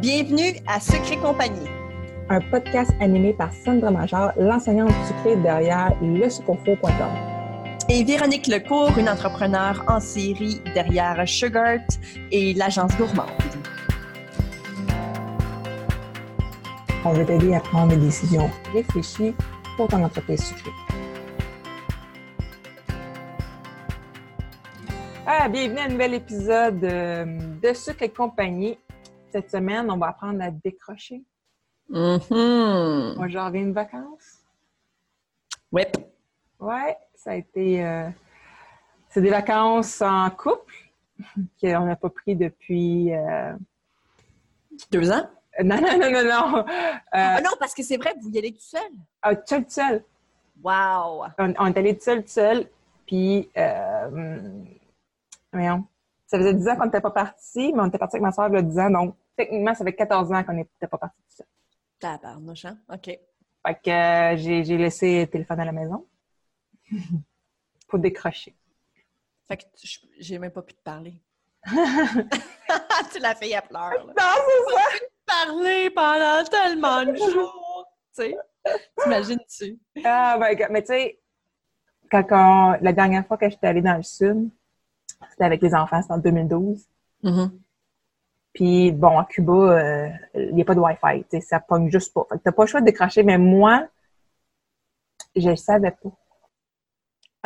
Bienvenue à Secret Compagnie. Un podcast animé par Sandra Major, l'enseignante sucrée derrière lesucofo.com. Et Véronique Lecourt, une entrepreneure en série derrière Sugart et l'agence gourmande. On veut t'aider à prendre des décisions réfléchies pour ton entreprise sucrée. Ah, bienvenue à un nouvel épisode euh, de Sucre et compagnie. Cette semaine, on va apprendre à décrocher. Mhm. Moi, j'en reviens de vacances. Oui. Ouais, ça a été. euh, c'est des vacances en couple qu'on n'a pas pris depuis. euh, Deux ans? Non, non, non, non, non. Euh, Ah non, parce que c'est vrai, vous y allez tout seul. ah, tout seul, tout seul. Wow! On, on est allé tout seul, tout seul. Puis, euh, voyons, ça faisait 10 ans qu'on n'était pas partis, mais on était partis avec ma soeur il y a 10 ans. Donc, techniquement, ça fait 14 ans qu'on n'était pas partis tout seul. Tabarnouche, hein? OK. Fait que euh, j'ai laissé le téléphone à la maison pour décrocher. Fait que j'ai même pas pu te parler. tu l'as fait, elle pleure. là. Non, c'est ça! Parler pendant tellement de jours. Tu sais? T'imagines-tu? Ah, my God. Mais tu sais, quand on- la dernière fois que j'étais allée dans le sud, c'était avec les enfants, c'était en 2012. Mhm. Puis bon, à Cuba, euh, il n'y a pas de Wi-Fi, tu sais, ça pogne juste pas. Fait que t'as pas le choix de décrocher, mais moi, je le savais pas.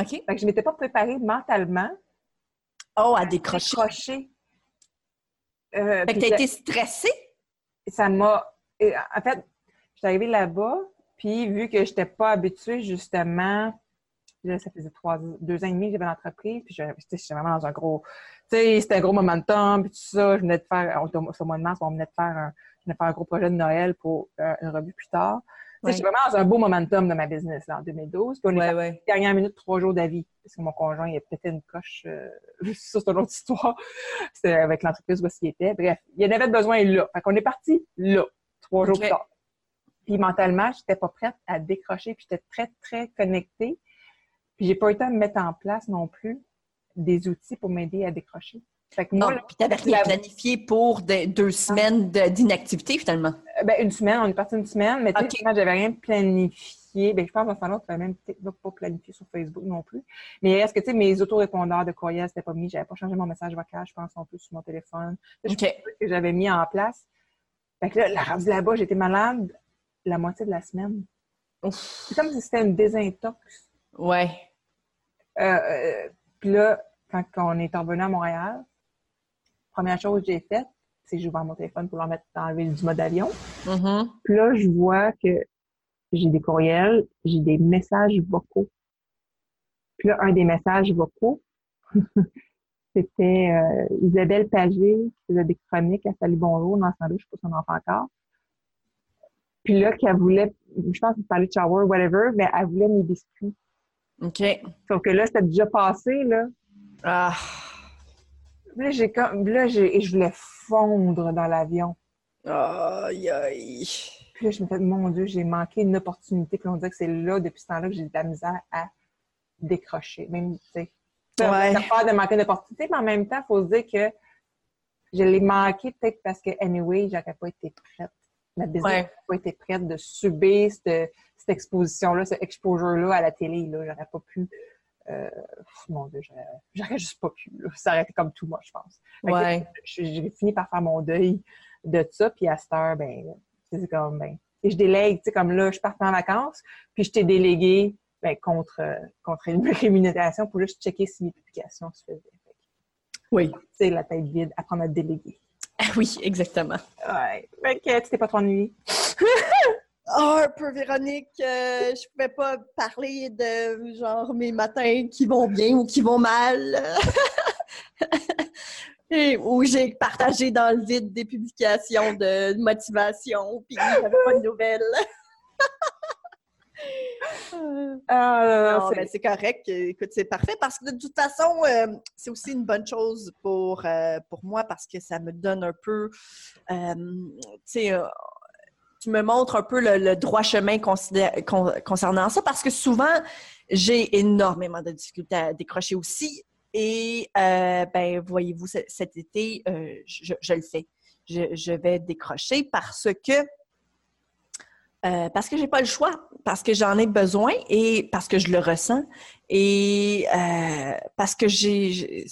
OK. Fait que je m'étais pas préparée mentalement Oh, à à décrocher. décrocher. Euh, Fait que t'as été stressée? ça m'a... et, En fait, j'étais arrivée là-bas, puis vu que j'étais pas habituée, justement, là, ça faisait trois, deux ans et demi que j'avais l'entreprise, puis je- tu sais, j'étais vraiment dans un gros... Tu sais, c'était un gros momentum, puis tout ça. Je venais de faire... au- mois de mars, on venait de faire un, je venais de faire un gros projet de Noël pour euh, une revue plus tard. Tu sais, Ouais. J'étais vraiment dans un beau momentum de ma business, là, en 2012. Puis on est dernière minute, trois jours d'avis. Parce que mon conjoint, il a pété une coche. euh, ça, c'est une autre histoire. C'était avec l'entreprise où il était. Bref, il y en avait besoin là. Fait qu'on est parti là, trois jours plus tard. Puis mentalement, j'étais pas prête à décrocher. Puis j'étais très, très connectée. Puis j'ai pas eu le temps de mettre en place non plus des outils pour m'aider à décrocher. Fait que Non, moi, puis t'avais rien la- planifié pour de- deux semaines de- d'inactivité, finalement. euh, ben, une semaine, on est parti une semaine, mais tu sais, j'avais rien planifié. Ben, je pense qu'en ce moment, tu même peut-être pas planifié sur Facebook non plus. Mais est-ce que, tu sais, mes autorépondeurs de courriel, c'était pas mis, j'avais pas changé mon message vocal, je pense, non plus sur mon téléphone. Je que j'avais mis en place. Fait que là, la là-bas, j'étais malade la moitié de la semaine. C'est comme si c'était une désintox. Ouais. Euh, euh, puis là, quand on est revenu à Montréal, première chose que j'ai faite, c'est que j'ai ouvert mon téléphone pour leur mettre enlever du mode avion. Mhm. Puis là, je vois que j'ai des courriels, j'ai des messages vocaux. Puis là, un des messages vocaux, c'était euh, Isabelle Pagé qui faisait des chroniques à Salut Bonjour dans temps-là, je sais pas si on en fait encore. Puis là, qu'elle voulait, je pense qu'elle parlait de shower, whatever, mais elle voulait mes biscuits. OK. Sauf que là, c'était déjà passé, là. Ah. Là, j'ai comme, là, j'ai, et je voulais fondre dans l'avion. Aïe, aïe. Puis là, je me disais, mon Dieu, j'ai manqué une opportunité. Puis on dirait que c'est là, depuis ce temps-là, que j'ai de la misère à décrocher. Même, tu sais, Ouais. ça peur de manquer une opportunité, mais en même temps, il faut se dire que je l'ai manqué peut-être parce que, anyway, j'aurais pas été prête. Ma business Ouais. n'aurait pas été prête de subir cette, cette exposition-là, ce exposure-là à la télé. Là. J'aurais pas pu. Euh, pff, mon Dieu, j'aurais, j'aurais juste pas pu. Là. Ça aurait été comme tout moi, je pense. Ouais. j'ai fini par faire mon deuil de ça, puis à cette heure, ben, c'est comme, ben, et je délègue, tu sais, comme là, je pars en vacances, puis je t'ai délégué, ben, contre, contre une rémunération pour juste checker si mes publications se faisaient. Oui. Tu sais, la tête vide, apprendre à déléguer. Ah oui, exactement. Ouais. Fait que tu t'es pas trop ennuyé. Oh, un peu, Véronique. euh, je pouvais pas parler de genre mes matins qui vont bien ou qui vont mal. Et où j'ai partagé dans le vide des publications de motivation, puis j'avais pas de nouvelles. Euh, Ah, non, c'est- mais c'est correct. Écoute, c'est parfait parce que de toute façon, euh, c'est aussi une bonne chose pour, euh, pour moi parce que ça me donne un peu, tu sais, tu me montres un peu le, le droit chemin con- concernant ça parce que souvent, j'ai énormément de difficultés à décrocher aussi. Et, ben, voyez-vous, cet été, je, je le fais. je, vais décrocher parce que euh, parce que j'ai pas le choix, parce que j'en ai besoin et parce que je le ressens et euh, parce que j'ai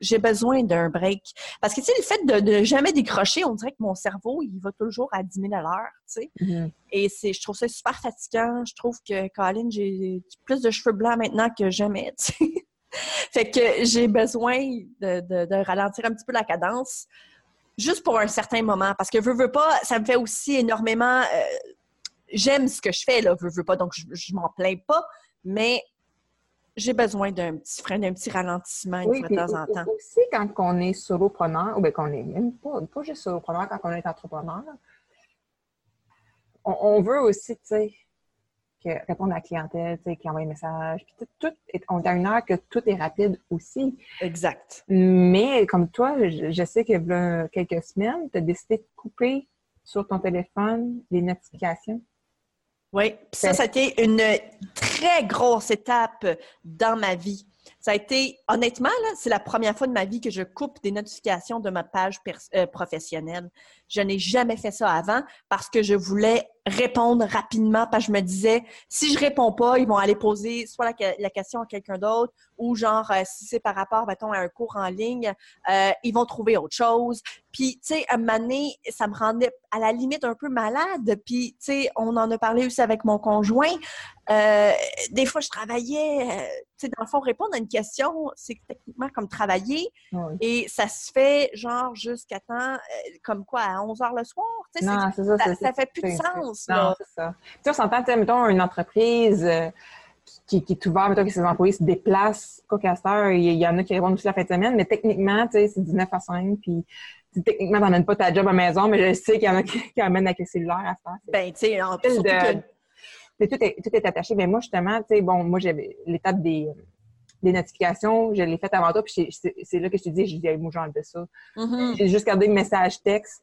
j'ai besoin d'un break. Parce que, tu sais, le fait de, de, jamais décrocher, on dirait que mon cerveau, il va toujours à 10 000 à l'heure, tu sais. Mm-hmm. Et c'est, je trouve ça super fatigant. Je trouve que, Colin, j'ai plus de cheveux blancs maintenant que jamais, tu sais. fait que j'ai besoin de, de, de, ralentir un petit peu la cadence, juste pour un certain moment. Parce que, veux, veux pas, ça me fait aussi énormément... Euh, j'aime ce que je fais, là, veux, veux pas, donc je, je m'en plains pas, mais j'ai besoin d'un petit frein, d'un petit ralentissement une fois de temps en temps. Aussi, quand on est solopreneur, ou bien qu'on est même pas, pas juste solopreneur, quand on est entrepreneur, on, veut aussi, tu sais, répondre à la clientèle, tu sais, qui envoie un message. Puis tout, est, on est à une heure que tout est rapide aussi. Exact. Mais comme toi, je, sais que y a quelques semaines, tu as décidé de couper sur ton téléphone les notifications. Oui, ça, ça a été une très grosse étape dans ma vie. Ça a été, honnêtement, là, c'est la première fois de ma vie que je coupe des notifications de ma page euh, professionnelle. Je n'ai jamais fait ça avant parce que je voulais répondre rapidement parce que je me disais, si je réponds pas, ils vont aller poser soit la, question à quelqu'un d'autre ou genre, euh, si c'est par rapport, mettons, à un cours en ligne, euh, ils vont trouver autre chose. Puis, tu sais, à un moment donné, ça me rendait à la limite un peu malade. Puis, tu sais, on en a parlé aussi avec mon conjoint. Euh, des fois, je travaillais, tu sais, dans le fond, répondre à une question, c'est techniquement comme travailler. Et ça se fait, genre, jusqu'à temps, comme quoi, à 11 heures le soir. Non, c'est ça. Ça, ça fait plus de sens. Non, c'est ça. Tu sais, on s'entend, mettons, une entreprise euh, qui, qui, est ouverte, mettons que ses employés se déplacent, quoi qu'à il y, en a qui répondent aussi la fin de semaine, mais techniquement, tu sais, c'est 19 à 5, puis techniquement, t'emmènes pas ta job à la maison, mais je sais qu'il y en a qui, amènent avec le cellulaire à faire. Ben, tu sais, en plus, tout, est, tout est attaché. Mais moi, justement, tu sais, bon, moi, j'avais l'étape des des notifications, je l'ai fait avant toi, puis c'est là que je te dis, je dis, moi, j'ai enlevé ça. Mm-hmm. J'ai juste gardé le message texte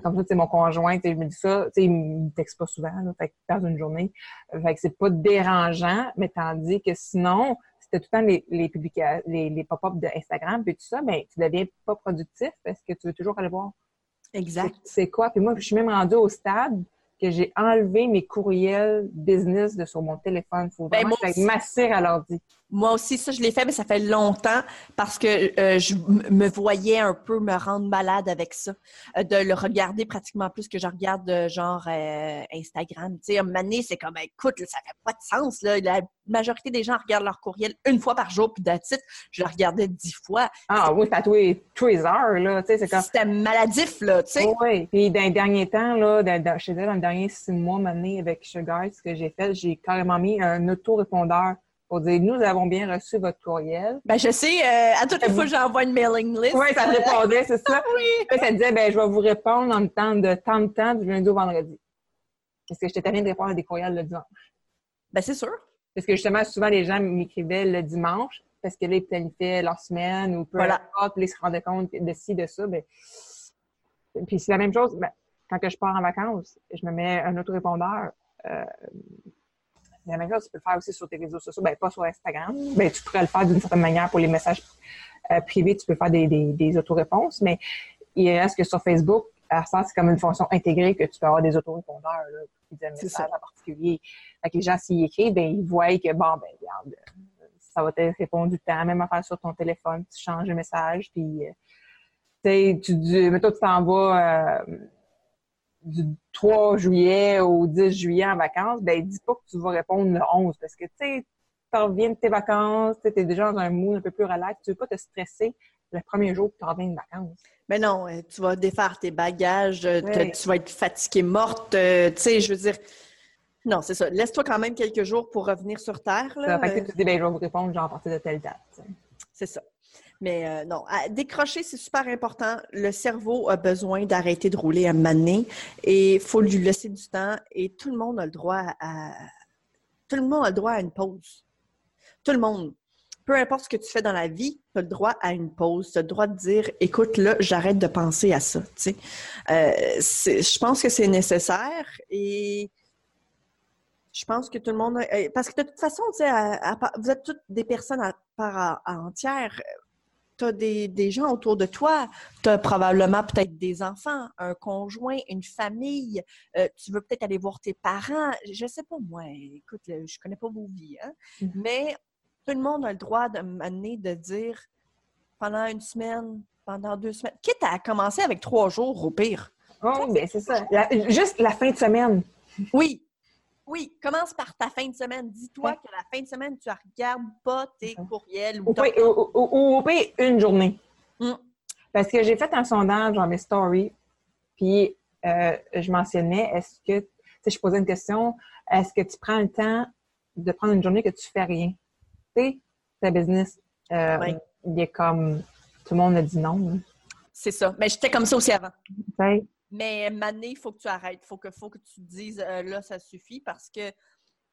comme ça, c'est mon conjoint, je me dis ça, il me texte pas souvent, fait dans une journée. Fait que c'est pas dérangeant, mais tandis que sinon, c'était tout le temps les, les publications, les, les pop-up d'Instagram, puis tout ça, mais tu deviens pas productif parce que tu veux toujours aller voir. Exact. C'est quoi? Puis moi, je suis même rendue au stade que j'ai enlevé mes courriels business de sur mon téléphone. Il faut ben, vraiment que ça à l'ordi. Moi aussi, ça, je l'ai fait, mais ça fait longtemps parce que euh, je me voyais un peu me rendre malade avec ça. Euh, de le regarder pratiquement plus que je regarde de genre euh, Instagram. Tu sais, un moment donné, c'est comme, écoute, ça fait pas de sens. Là. La majorité des gens regardent leur courriel une fois par jour, puis titre, je le regardais dix fois. Ah oui, ça tous les, heures, là. Tu sais, c'est comme... C'était maladif, là, tu sais. Oui, puis dans les derniers temps, là, dans, je dans les derniers six mois, maintenant, avec Sugar, ce que j'ai fait, j'ai carrément mis un autorépondeur pour dire nous avons bien reçu votre courriel. Ben je sais, euh, à toutes les fois j'envoie une mailing list. Oui, ça répondait, c'est ça. oui. ça disait ben je vais vous répondre en temps de temps de temps du lundi au vendredi. Parce que je t'ai de répondre à des courriels le dimanche. Ben c'est sûr. Parce que justement, souvent les gens m'écrivaient le dimanche parce que là, ils planifiaient leur semaine ou peu voilà. importe, ils se rendaient compte de ci, de ça. Ben... Puis c'est la même chose, ben, quand que je pars en vacances, je me mets un autorépondeur. Euh, chose, tu peux le faire aussi sur tes réseaux sociaux, ben, pas sur Instagram. Ben, tu pourrais le faire d'une certaine manière pour les messages euh, privés, tu peux faire des, des, des autoréponses, mais il reste que sur Facebook, à ça, c'est comme une fonction intégrée que tu peux avoir des autorépondeurs, là, qui disent un message en particulier. Fait que les gens, s'ils écrivent, ben, ils voient que, bon, ben, regarde, ça va te répondre du temps, même à faire sur ton téléphone, tu changes le message, puis, euh, tu sais, tu toi, tu t'en vas, euh, du 3 juillet au 10 juillet en vacances, ben dis pas que tu vas répondre le 11 parce que tu sais, tu reviens de tes vacances, tu es déjà dans un mood un peu plus relax, tu veux pas te stresser le premier jour que tu reviens de vacances. Mais non, euh, tu vas défaire tes bagages, euh, tu vas être fatiguée, morte, euh, tu sais, je veux dire. Non, c'est ça. Laisse-toi quand même quelques jours pour revenir sur Terre. Là. Ça fait que tu dis, ben, je vais vous répondre genre à partir de telle date. C'est ça. Mais euh, non, décrocher, c'est super important. Le cerveau a besoin d'arrêter de rouler à maner et il faut lui laisser du temps et tout le monde a le droit à tout le monde a le droit à une pause. Tout le monde. Peu importe ce que tu fais dans la vie, tu as le droit à une pause. Tu as le droit de dire écoute, là, j'arrête de penser à ça. Euh, je pense que c'est nécessaire et je pense que tout le monde. parce que de toute façon, vous êtes toutes des personnes à part entière tu as des, gens autour de toi, tu as probablement peut-être des enfants, un conjoint, une famille, euh, tu veux peut-être aller voir tes parents, je sais pas moi, écoute, je connais pas vos vies, hein? Mm-hmm. mais tout le monde a le droit de m'amener de dire pendant une semaine, pendant deux semaines, quitte à commencer avec trois jours au pire. Oh, bien c'est ça. juste la fin de semaine. Oui, oui, commence par ta fin de semaine. Dis-toi que la fin de semaine, tu ne regardes pas tes courriels. Ou, ou, ou, une journée. Mm. Parce que j'ai fait un sondage dans mes stories, puis euh, je mentionnais, est-ce que, si je posais une question, est-ce que tu prends le temps de prendre une journée que tu fais rien? Tu sais, ta business, euh, il est comme, tout le monde a dit non. C'est ça. Mais j'étais comme ça aussi avant. Mais Mané, il faut que tu arrêtes. Il faut que, faut que tu te dises euh, là, ça suffit parce que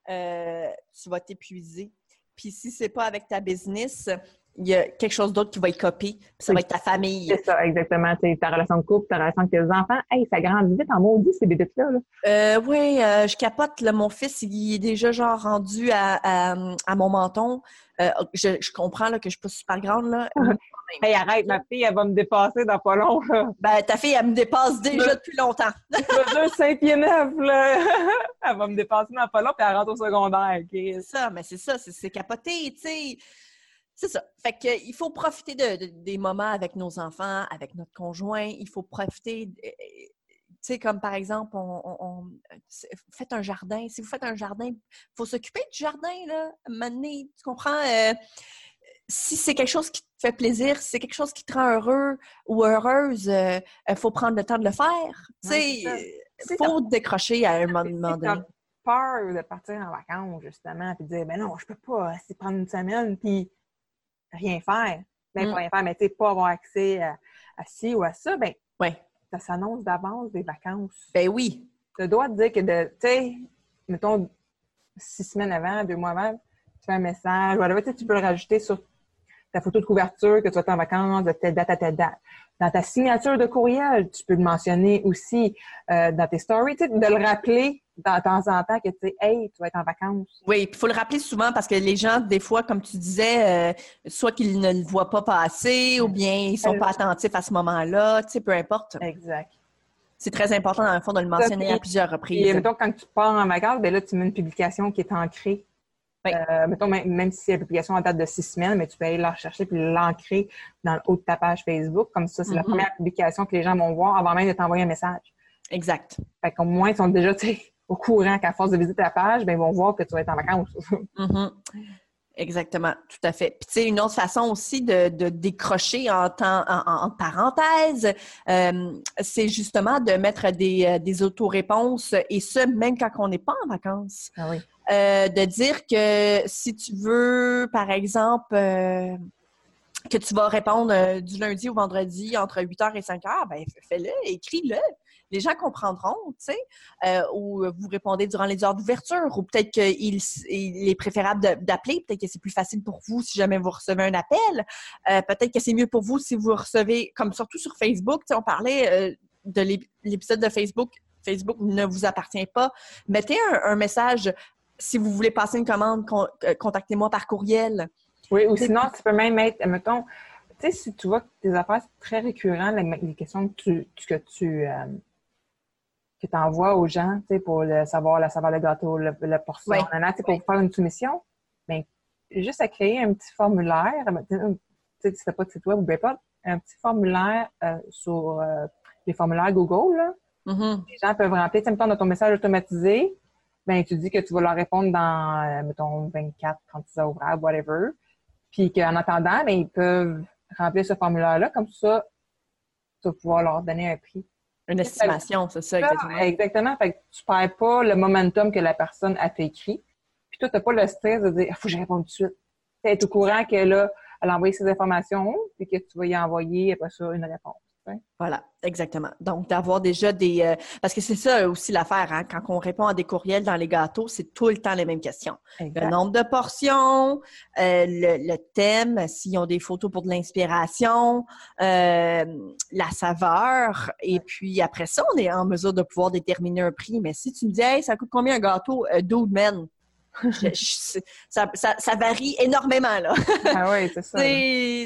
euh, tu vas t'épuiser. Puis si c'est pas avec ta business, il y a quelque chose d'autre qui va être copié, puis ça va être ta famille. C'est ça, exactement. C'est ta relation de couple, ta relation avec tes enfants. Hey, ça grandit vite en maudit, ces bébés-là. Euh, oui, je capote. mon fils, il est déjà genre rendu à, à, mon menton. je, je, comprends là, que je suis pas super grande. Là. Hey, arrête, ma fille, elle va me dépasser dans pas long. Ben, ta fille, elle me dépasse déjà depuis longtemps. Je 5 pieds 9, là. elle va me dépasser dans pas long, puis elle rentre au secondaire. C'est ça, mais c'est ça, c'est capoté, tu sais. C'est ça. Fait que, il faut profiter de, des moments avec nos enfants, avec notre conjoint. Il faut profiter. Tu sais, comme par exemple, on, faites un jardin. Si vous faites un jardin, il faut s'occuper du jardin, là. Maintenant, tu comprends? Euh, si c'est quelque chose qui te fait plaisir, si c'est quelque chose qui te rend heureux ou heureuse, il euh, faut prendre le temps de le faire. tu sais, il faut décrocher à un moment donné. peur de partir en vacances, justement, puis de dire, ben non, je peux pas c'est prendre une semaine puis rien faire. Ben, mm. pas rien faire, mais tu sais, pas avoir accès à, ci ou à ça, ben, ouais. ça s'annonce d'avance des vacances. Ben oui. Tu dois te dire que de, tu sais, mettons, six semaines avant, deux mois avant, tu fais un message, voilà, tu peux le rajouter sur ta photo de couverture, que tu vas être en vacances de telle date à telle date. Dans ta signature de courriel, tu peux le mentionner aussi euh, dans tes stories, de le rappeler de temps en temps que tu sais, hey, tu vas être en vacances. Oui, il faut le rappeler souvent parce que les gens, des fois, comme tu disais, euh, soit qu'ils ne le voient pas passer ou bien ils sont pas attentifs à ce moment-là, tu sais, peu importe. Exact. C'est très important, dans le fond, de le mentionner à plusieurs reprises. Et mettons, quand tu pars en vacances, ben là, tu mets une publication qui est ancrée euh, mettons, même, si la publication en date de six semaines, mais tu peux aller la rechercher puis l'ancrer dans le haut de ta page Facebook. Comme ça, c'est la mm-hmm. première publication que les gens vont voir avant même de t'envoyer un message. Exact. Fait qu'au moins, ils sont déjà au courant qu'à force de visiter ta page, ben, ils vont voir que tu vas être en vacances. Mm-hmm. Exactement, tout à fait. Puis, tu sais, une autre façon aussi de, décrocher en, temps, en, parenthèse, euh, c'est justement de mettre des, euh, des autoréponses, et ce, même quand on n'est pas en vacances. Ah oui. Euh, de dire que si tu veux, par exemple, euh, que tu vas répondre euh, du lundi au vendredi entre 8h et 5h, ben fais-le, écris-le. Les gens comprendront, tu sais, ou vous répondez durant les heures d'ouverture, ou peut-être qu'il il est préférable d'appeler, peut-être que c'est plus facile pour vous si jamais vous recevez un appel, peut-être que c'est mieux pour vous si vous recevez, comme surtout sur Facebook, tu sais, on parlait de l'épisode de Facebook, Facebook ne vous appartient pas. Mettez un message si vous voulez passer une commande, euh, contactez-moi par courriel. Oui, ou sinon, tu peux même mettre, mettons, tu sais, si tu vois que tes affaires, c'est très récurrent, les, questions que tu, que tu euh, envoies aux gens, tu sais, pour le savoir, la savoir le gâteau, le, le portion, pour faire une soumission, bien, juste à créer un petit formulaire, tu sais, si pas de site web ou pas, un petit formulaire euh, sur les formulaires Google, là. Mm-hmm. Les gens peuvent remplir, tu sais, mettons, dans ton message automatisé, ben tu dis que tu vas leur répondre dans, euh, mettons, 24, 36 heures ouvrables, whatever. Puis qu'en attendant, ben, ils peuvent remplir ce formulaire-là. Comme ça, tu vas pouvoir leur donner un prix. Une estimation, c'est ça, exactement. Exactement. Fait que tu perds pas le momentum que la personne a fait écrit. Puis toi, tu n'as pas le stress de dire, il faut que je réponde tout de suite. Tu es au courant que là, elle a envoyé ses informations, puis que tu vas y envoyer après ça une réponse. Voilà, exactement. Donc, d'avoir déjà des... Euh, parce que c'est ça aussi l'affaire, hein? quand on répond à des courriels dans les gâteaux, c'est tout le temps les mêmes questions. Le nombre de portions, euh, le, thème, s'ils ont des photos pour de l'inspiration, euh, la saveur, et puis après ça, on est en mesure de pouvoir déterminer un prix. Mais si tu me dis, hey, ça coûte combien un gâteau? Euh, men. Ça, ça, varie énormément, là. ah oui, c'est ça.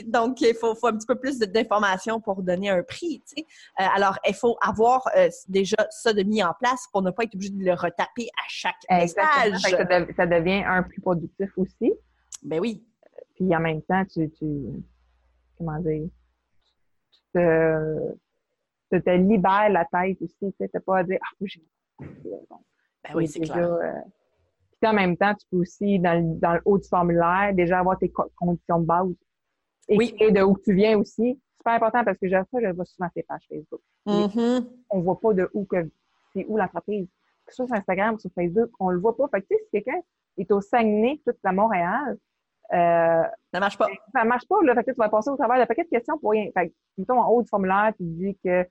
donc, il faut, faut, un petit peu plus d'informations pour donner un prix, tu sais. Euh, alors, il faut avoir euh, déjà ça de mis en place pour ne pas être obligé de le retaper à chaque message. Ça, devient un plus productif aussi. Ben oui. Puis en même temps, tu, tu comment dire, tu te, tu te libères la tête aussi. Tu sais, pas à dire, ah, j'ai ben oui, c'est clair. Euh, puis en même temps, tu peux aussi, dans le, dans le haut du formulaire, déjà avoir tes conditions de base. Et oui. de où tu viens aussi. Super important parce que j'ai ça, je vois souvent tes pages Facebook. Mm-hmm. On voit pas de où que c'est où l'entreprise. Que ce soit sur Instagram ou sur Facebook, on le voit pas. Fait que tu sais, si quelqu'un est au Saguenay, tout à Montréal, euh, ça marche pas. Ça marche pas, là. Fait que tu vas passer au travers d'un paquet de questions pour rien. Fait que, mettons, en haut du formulaire, tu dis que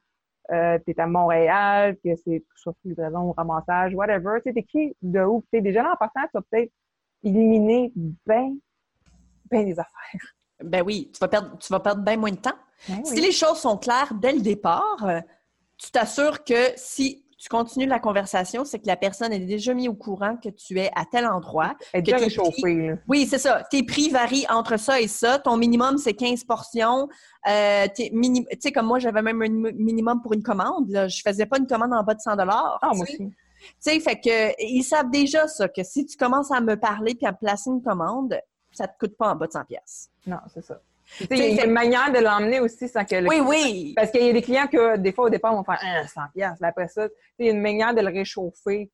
euh, tu es à Montréal, que c'est soit livraison ou ramassage, whatever. Tu sais, t'écris de où? Tu déjà là, en partant, tu vas peut-être éliminer bien, ben des affaires. Ben oui, tu vas perdre, tu vas perdre bien moins de temps. Ben si les choses sont claires dès le départ, euh, tu t'assures que si tu continues la conversation, c'est que la personne est déjà mise au courant que tu es à tel endroit. Elle est déjà réchauffée. Oui, c'est ça. Tes prix varient entre ça et ça. Ton minimum, c'est 15 portions. Euh, tu sais, comme moi, j'avais même un minimum pour une commande. Là. Je faisais pas une commande en bas de 100 Ah, moi aussi. Tu sais, fait que ils savent déjà ça, que si tu commences à me parler puis à me placer une commande, ça te coûte pas en bas de 100 pièces. Non, c'est ça. Il y a une manière de l'emmener aussi sans que le Oui, oui. Parce qu'il y a des clients que, des fois, au départ, vont faire ah, 100 pièces. Après ça, il y a une manière de le réchauffer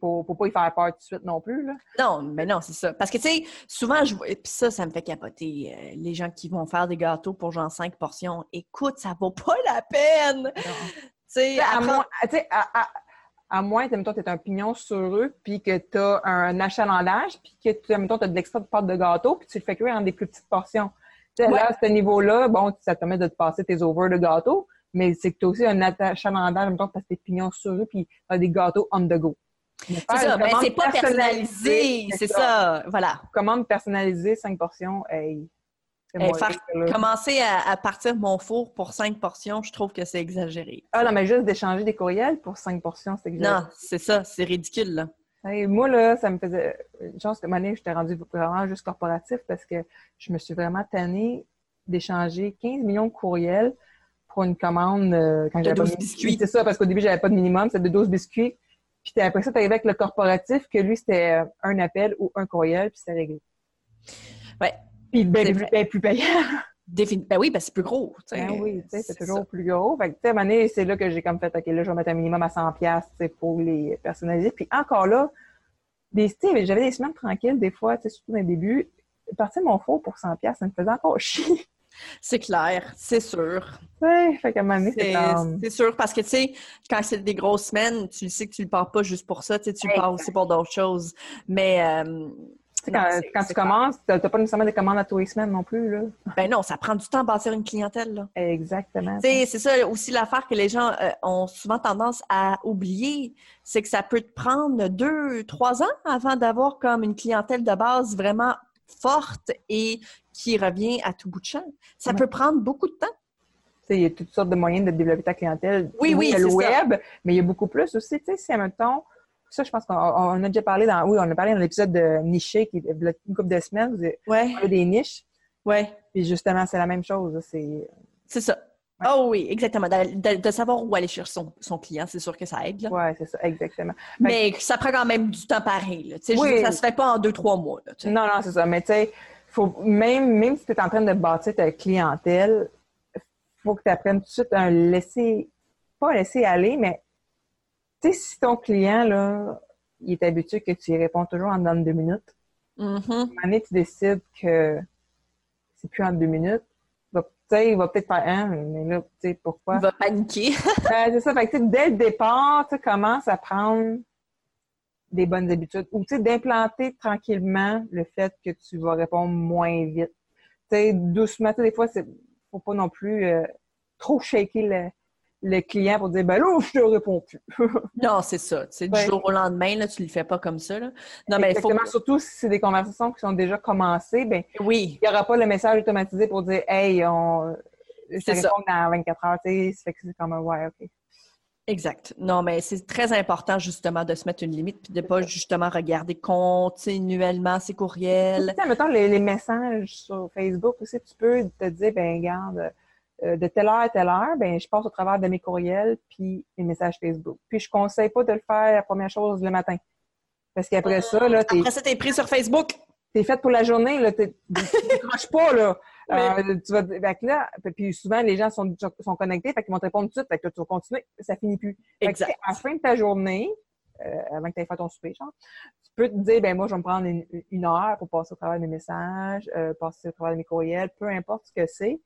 pour ne pas y faire peur tout de suite non plus. Là. Non, mais non, c'est ça. Parce que, tu sais, souvent, je vois, puis ça, ça me fait capoter. Euh, les gens qui vont faire des gâteaux pour genre 5 portions, écoute, ça vaut pas la peine. Tu sais, à, moins, à, à, moins, tu es un pignon sur eux, puis que tu as un achalandage, puis que tu as de l'extra de pâte de gâteau, puis tu le fais cuire en des plus petites portions. Là, à ce niveau-là, bon, ça te permet de te passer tes overs de gâteau, mais c'est que tu as aussi un achalandage, en même temps, parce que tes pignons sur eux, puis tu as des gâteaux on the go. C'est ça, mais c'est pas personnalisé, c'est ça. voilà. Commande personnalisée, 5 portions, hey, commencer à, partir de mon four pour 5 portions, je trouve que c'est exagéré. Ah non, mais juste d'échanger des courriels pour 5 portions, c'est exagéré. Non, c'est ça, c'est ridicule, là moi, là, ça me faisait. Je pense que je j'étais rendue vraiment juste corporatif parce que je me suis vraiment tannée d'échanger 15 millions de courriels pour une commande euh, quand j'avais 12 biscuits. C'est ça, parce qu'au début, j'avais pas de minimum, c'était de 12 biscuits. Puis après ça, tu avec le corporatif que lui, c'était euh, un appel ou un courriel, puis c'était réglé. Ouais. Puis ben, plus, ben, plus payant. Ben oui, ben c'est plus gros. Ben oui, c'est toujours plus gros. Fait que, à un moment donné, c'est là que j'ai comme fait, OK, là, je vais mettre un minimum à 100$ pour les personnaliser. Puis encore là, des j'avais des semaines tranquilles, des fois, surtout dans les débuts. Partir mon four pour 100$, ça me faisait encore chier. C'est clair, c'est sûr. Oui, fait qu'à un moment donné, c'est C'est sûr, parce que, tu sais, quand c'est des grosses semaines, tu sais que tu le pars pas juste pour ça, tu le pars aussi pour d'autres choses. Mais, euh, quand, tu commences, tu n'as pas nécessairement des commandes à tous les semaines non plus. Là. Ben non, ça prend du temps à bâtir une clientèle. Là. Exactement. C'est ça aussi l'affaire que les gens euh, ont souvent tendance à oublier, c'est que ça peut te prendre deux, trois ans avant d'avoir comme une clientèle de base vraiment forte et qui revient à tout bout de champ. Ça peut prendre beaucoup de temps. Il y a toutes sortes de moyens de développer ta clientèle. Oui, oui, le web, mais il y a beaucoup plus aussi. Tu sais, si, temps ça, je pense qu'on a déjà parlé dans, oui, on a parlé dans l'épisode de Niché, qui est une couple de semaines, vous avez des niches. Ouais. Puis justement, c'est la même chose. C'est C'est ça. Oh oui, exactement. De, savoir où aller chercher son, son client, c'est sûr que ça aide. Oui, c'est ça, exactement. Mais ça prend quand même du temps pareil. Là. Oui. ça se fait pas en deux, trois mois. Là, non, non, c'est ça. Mais tu sais, faut, même, même si tu es en train de bâtir ta clientèle, faut que tu apprennes tout de suite à laisser, pas laisser aller, mais sais, si ton client, là, il est habitué que tu y réponds toujours en deux minutes, mm à un tu décides que c'est plus en deux minutes, tu sais, il va peut-être faire un, mais là, tu sais, pourquoi? Il va paniquer. Ben, c'est ça. Fait que, dès le départ, tu commences à prendre des bonnes habitudes ou, tu sais, d'implanter tranquillement le fait que tu vas répondre moins vite. Tu sais, doucement, des fois, c'est faut pas non plus euh, trop shaker le, le client pour dire ben là, je te réponds plus. non, c'est ça. C'est du jour au lendemain, là, tu le fais pas comme ça. Là. Non, mais. Faut... Surtout si c'est des conversations qui sont déjà commencées, ben oui. il n'y aura pas le message automatisé pour dire Hey, on ça répond dans 24 heures, tu sais, fait que c'est comme ouais, OK. Exact. Non, mais c'est très important justement de se mettre une limite puis de pas justement regarder continuellement ses courriels. Tu sais, mettons les, les messages sur Facebook aussi, tu peux te dire, ben regarde, euh, de telle heure à telle heure, ben je passe au travers de mes courriels puis mes messages Facebook. Puis je conseille pas de le faire la première chose le matin. Parce qu'après ça, là. Après ça, t'es pris sur Facebook. T'es faite pour la journée, là. T'es, décroches pas, là. Euh, tu vas, fait là, puis souvent, les gens sont, sont connectés, fait qu'ils vont te répondre tout de suite, fait que là, tu vas continuer, ça finit plus. Fait que, Exact. à la fin de ta journée, euh, avant que tu aies fait ton souper, genre, tu peux te dire, ben moi, je vais me prendre une, une heure pour passer au travers de mes messages, euh, passer au travers de mes courriels, peu importe ce que c'est.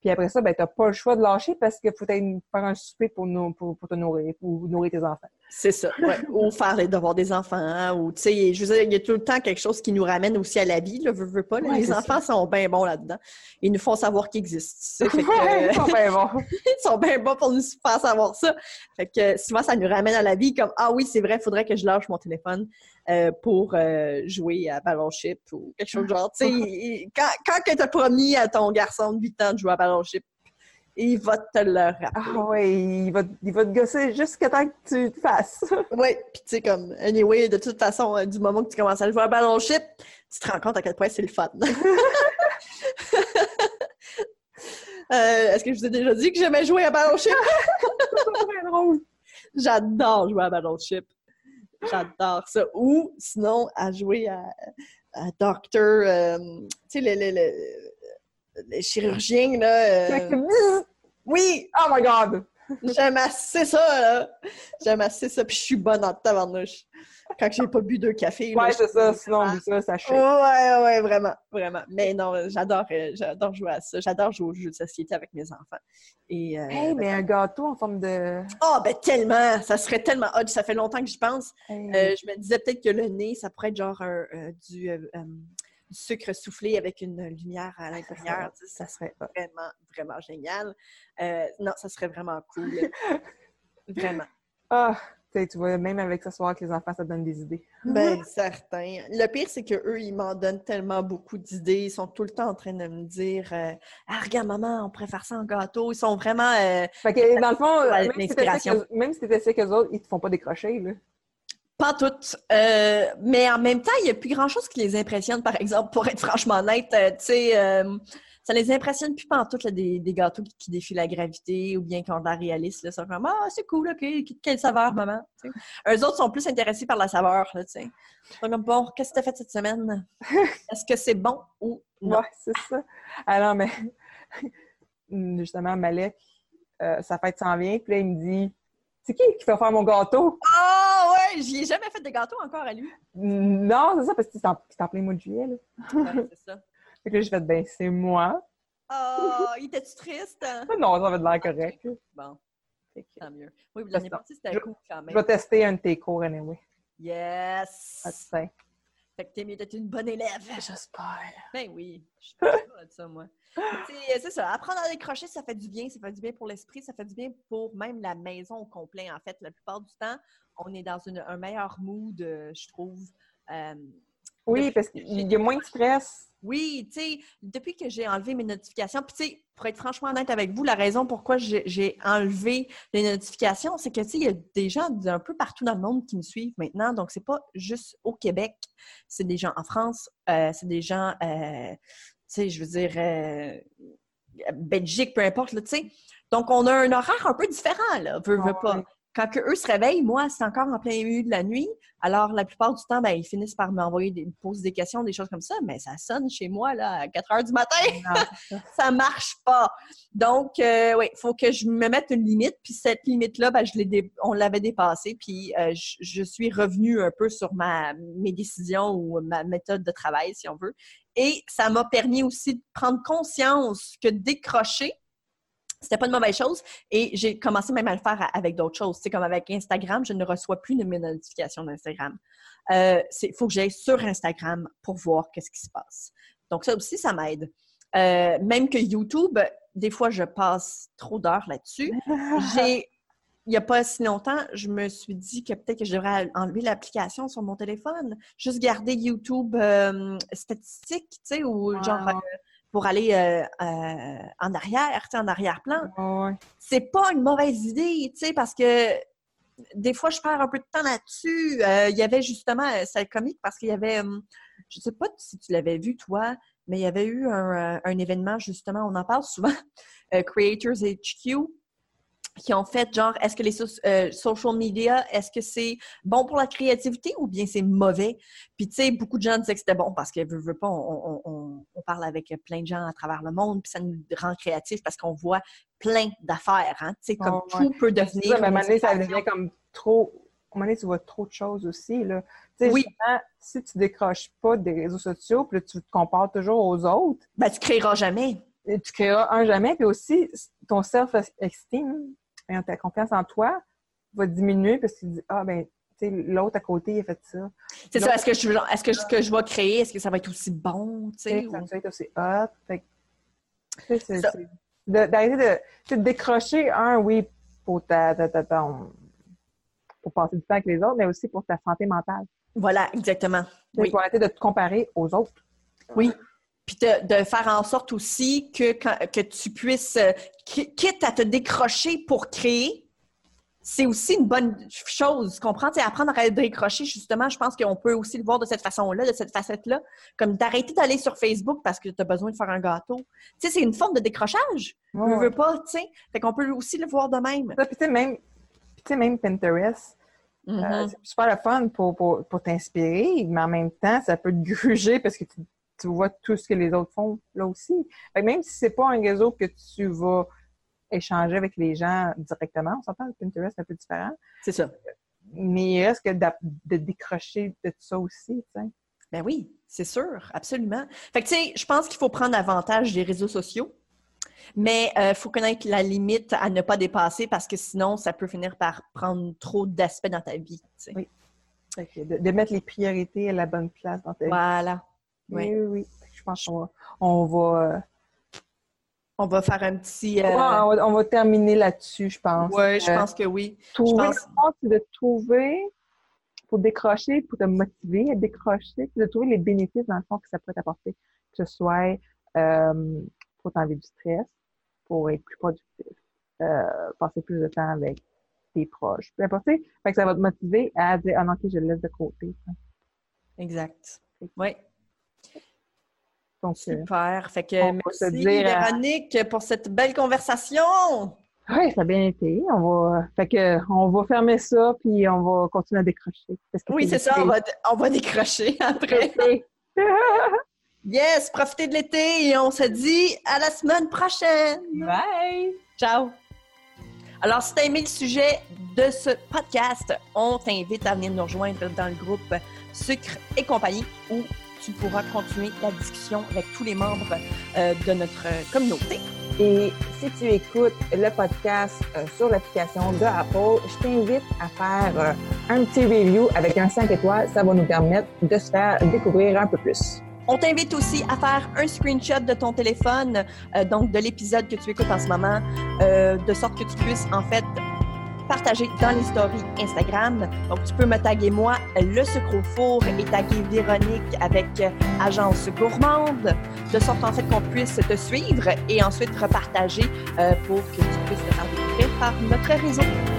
Puis après ça, ben, t'as pas le choix de lâcher parce qu'il faut aller faire un souper pour, nous, pour, pour te nourrir, pour nourrir tes enfants. C'est ça. Ouais. ou faire les devoirs des enfants. hein, Ou, tu sais, je veux dire, il y a tout le temps quelque chose qui nous ramène aussi à la vie. Là, veux, veux pas. là. Ouais, les enfants sont bien bons là-dedans. Ils nous font savoir qu'ils existent. tu que, ils sont bien bons. ils sont bien bons pour nous faire savoir ça. Fait que souvent, ça nous ramène à la vie comme Ah oui, c'est vrai, il faudrait que je lâche mon téléphone euh, pour euh, jouer à Ballon Chip ou quelque chose de genre. Tu sais, quand, quand tu as promis à ton garçon de 8 ans de jouer à Ballon Chip, il va te le rappeler. Ah ouais, il va, il va te gosser jusqu'à temps que tu te fasses. Oui, puis tu sais, comme, anyway, de toute façon, euh, du moment que tu commences à jouer à Ballon Chip, tu te rends compte à quel point c'est le fun. Euh, Est-ce que je vous ai déjà dit que j'aimais jouer à Ballon Chip? J'adore jouer à Ballon Chip. J'adore ça. Ou sinon, à jouer à, à Doctor, euh, tu sais, le, le, le- le chirurgien, là. Euh, Oui, Oh my god! j'aime assez ça, là. J'aime assez ça, puis je suis bonne en tabarnouche. Quand j'ai pas bu deux cafés. Ouais, c'est ça, sinon, on dit ça, ça shake. Ouais, ouais, vraiment, vraiment. Mais non, j'adore, euh, j'adore jouer à ça. J'adore jouer aux jeux de société avec mes enfants. Et, euh, Hey, mais un gâteau en forme de. Oh, ben tellement! Ça serait tellement hot. Ça fait longtemps que j'y pense. Hey. Euh, je me disais peut-être que le nez, ça pourrait être genre un, euh, du, euh, euh, du sucre soufflé avec une lumière à l'intérieur. Sais, Ça serait vraiment, vraiment génial. Euh, non, ça serait vraiment cool. vraiment. Ah, tu vois, même avec ce soir avec les enfants, ça donne des idées. Ben, certain. Le pire, c'est qu'eux, ils m'en donnent tellement beaucoup d'idées. Ils sont tout le temps en train de me dire euh, Ah, regarde, maman, on préfère ça en gâteau. Ils sont vraiment. euh, Fait que, dans le fond, même si que- si t'essaies qu'eux autres, ils te font pas décrocher, là. Pas toutes. Euh, mais en même temps, il n'y a plus grand-chose qui les impressionne, par exemple, pour être franchement honnête. euh, tu sais, euh, ça les impressionne plus pas en tout, là, des, des gâteaux qui, qui défient la gravité ou bien qui ont de l'air réaliste. Là, Ils sont comme Ah, c'est cool, OK, quelle saveur, maman? Eux autres sont plus intéressés par la saveur. Là, tu sais. Ils sont comme Bon, qu'est-ce que tu as fait cette semaine? Est-ce que c'est bon ou non? Ouais, c'est ça. Alors, mais justement, Malek, euh, sa fête s'en vient, puis là, il me dit C'est qui qui fait faire mon gâteau? Ah ouais, j'y ai jamais fait de gâteau encore à lui. Non, c'est ça, parce que c'est en, plein mois de juillet, là. Ouais, c'est ça. Fait que là, j'ai fait Ben, c'est moi. Ah, il était-tu triste? Non, ça va de l'air correct. Bon, Fait que tant mieux. Oui, l'année passée, c'était Je- cool quand Je même. vais tester un de tes cours, anyway. Yes! Ah. Fait que t'es mieux d'être une bonne élève. J'espère. Ben oui, je suis pas de ça, moi. Sais, C'est ça, apprendre à décrocher, ça fait du bien, ça fait du bien pour l'esprit, ça fait du bien pour même la maison au complet. En fait, la plupart du temps, on est dans une- un meilleur mood, euh, je trouve. Euh, Oui, parce qu'il y a moins de stress. oui, tu sais, depuis que j'ai enlevé mes notifications, puis tu sais, pour être franchement honnête avec vous, la raison pourquoi j'ai enlevé les notifications, c'est que tu sais, il y a des gens d'un peu partout dans le monde qui me suivent maintenant, donc c'est pas juste au Québec, c'est des gens en France, euh, c'est des gens, euh, tu sais, je veux dire, euh, Belgique, peu importe, tu sais. Donc, on a un horaire un peu différent, là, veux Ah pas. Quand eux se réveillent, moi, c'est encore en plein milieu de la nuit. Alors, la plupart du temps, ben, ils finissent par m'envoyer des, me poser des questions, des choses comme ça, mais ça sonne chez moi, là, à 4 heures du matin. Ça. ça marche pas. Donc, euh, oui, il faut que je me mette une limite. Puis cette limite-là, ben, je l'ai dé- on l'avait dépassée. Puis euh, je, je suis revenue un peu sur ma, mes décisions ou ma méthode de travail, si on veut. Et ça m'a permis aussi de prendre conscience que décrocher, c'était pas une mauvaise chose. Et j'ai commencé même à le faire avec d'autres choses. C'est comme avec Instagram, je ne reçois plus de mes notifications d'Instagram. Il faut que j'aille sur Instagram pour voir qu'est-ce qui se passe. Donc ça aussi, ça m'aide. Euh, même que YouTube, des fois, je passe trop d'heures là-dessus. J'ai, il n'y a pas si longtemps, je me suis dit que peut-être que je devrais enlever l'application sur mon téléphone. Juste garder YouTube euh, statistique, tu sais, ou genre euh, pour aller euh, euh, en arrière, en arrière-plan. Ouais. C'est pas une mauvaise idée, tu sais, parce que des fois, je perds un peu de temps là-dessus. Euh, il y avait justement, euh, c'est comique parce qu'il y avait, hum, je sais pas si tu l'avais vu, toi, mais il y avait eu un, euh, un événement, justement, on en parle souvent, euh, Creators HQ, qui ont fait genre, est-ce que les so- euh, social media, est-ce que c'est bon pour la créativité ou bien c'est mauvais? Puis, tu sais, beaucoup de gens disaient que c'était bon parce que, veut, veut pas, on, on- on- parle avec plein de gens à travers le monde, puis ça nous rend créatifs parce qu'on voit plein d'affaires, hein? Tu sais, comme Oh, ouais. tout peut devenir. ça, mais à un moment donné, ça devient comme trop. À un moment donné, tu vois trop de choses aussi. Là. Tu sais, Oui. si tu décroches pas des réseaux sociaux, puis tu te compares toujours aux autres, Ben, tu créeras jamais. tu créeras un jamais, puis aussi ton self-esteem, ta confiance en toi, va diminuer parce que tu dis Ah, ben, tu sais, l'autre à côté, il a fait ça. C'est ça, est-ce que, je, est-ce que ce que je vais créer, est-ce que ça va être aussi bon, tu Tu sais? sais, ça ou- va être aussi hot. Fait c'est- Ça. c'est- de- d'arrêter de, de décrocher, un, oui, pour ta, ta, ta- ton- pour passer du temps avec les autres, mais aussi pour ta santé mentale. Voilà, exactement. Oui. Pour arrêter de te comparer aux autres. Oui. Puis de, de faire en sorte aussi que, quand- que tu puisses, euh, qui- quitte à te décrocher pour créer, c'est aussi une bonne chose, comprends? Sais, apprendre à décrocher, justement, je pense qu'on peut aussi le voir de cette façon-là, de cette facette-là, comme d'arrêter d'aller sur Facebook parce que tu as besoin de faire un gâteau. Tu sais, c'est une forme de décrochage. Je Ouais. veux pas, tu sais. Fait qu'on peut aussi le voir de même. Puis tu sais, même, même Pinterest, euh, Mhm. c'est super le fun pour, pour, pour t'inspirer, mais en même temps, ça peut te gruger parce que tu, tu vois tout ce que les autres font là aussi. Fait que même si c'est pas un réseau que tu vas échanger avec les gens directement, on s'entend, Pinterest c'est un peu différent, C'est ça. mais il reste que de, décrocher de tout ça aussi, tu sais. Ben oui, c'est sûr, absolument. Fait que, tu sais, je pense qu'il faut prendre avantage des réseaux sociaux, mais il faut connaître la limite à ne pas dépasser parce que sinon, ça peut finir par prendre trop d'aspects dans ta vie. tu sais. Oui. De, de mettre les priorités à la bonne place dans ta vie. Voilà. Oui, oui, oui. Je pense qu'on va, on va, euh, On va faire un petit. euh, on va- on va terminer là-dessus, je pense. ouais, je Euh, pense que oui. trouver, Je pense- c'est de trouver, pour décrocher, pour te motiver à décrocher, c'est de trouver les bénéfices, dans le fond, que ça peut t'apporter. Que ce soit euh, pour t'enlever du stress, pour être plus productif, passer plus de temps avec tes proches. Peu importe, fait que ça va te motiver à dire, ah non, ok, je le laisse de côté. Exact. Oui, Donc, super. Fait que merci, dire Véronique, pour cette belle conversation. oui, ça a bien été. On va, fait que, on va fermer ça, puis on va continuer à décrocher. Parce que Oui, c'est ça, on va, on va décrocher après. Yes, profitez de l'été et on se dit à la semaine prochaine. Bye! Ciao! Alors, si tu as aimé le sujet de ce podcast, on t'invite à venir nous rejoindre dans le groupe Sucre et compagnie où tu pourras continuer la discussion avec tous les membres euh, de notre communauté. Et si tu écoutes le podcast euh, sur l'application de Apple, je t'invite à faire euh, un petit review avec un 5 étoiles. Ça va nous permettre de se faire découvrir un peu plus. On t'invite aussi à faire un screenshot de ton téléphone, euh, donc de l'épisode que tu écoutes en ce moment, euh, de sorte que tu puisses en fait partager dans les stories Instagram. Donc tu peux me taguer moi, le sucre au four, et taguer Véronique avec euh, Agence Gourmande, de sorte en fait qu'on puisse te suivre et ensuite repartager euh, pour que tu puisses te faire découvrir par notre réseau.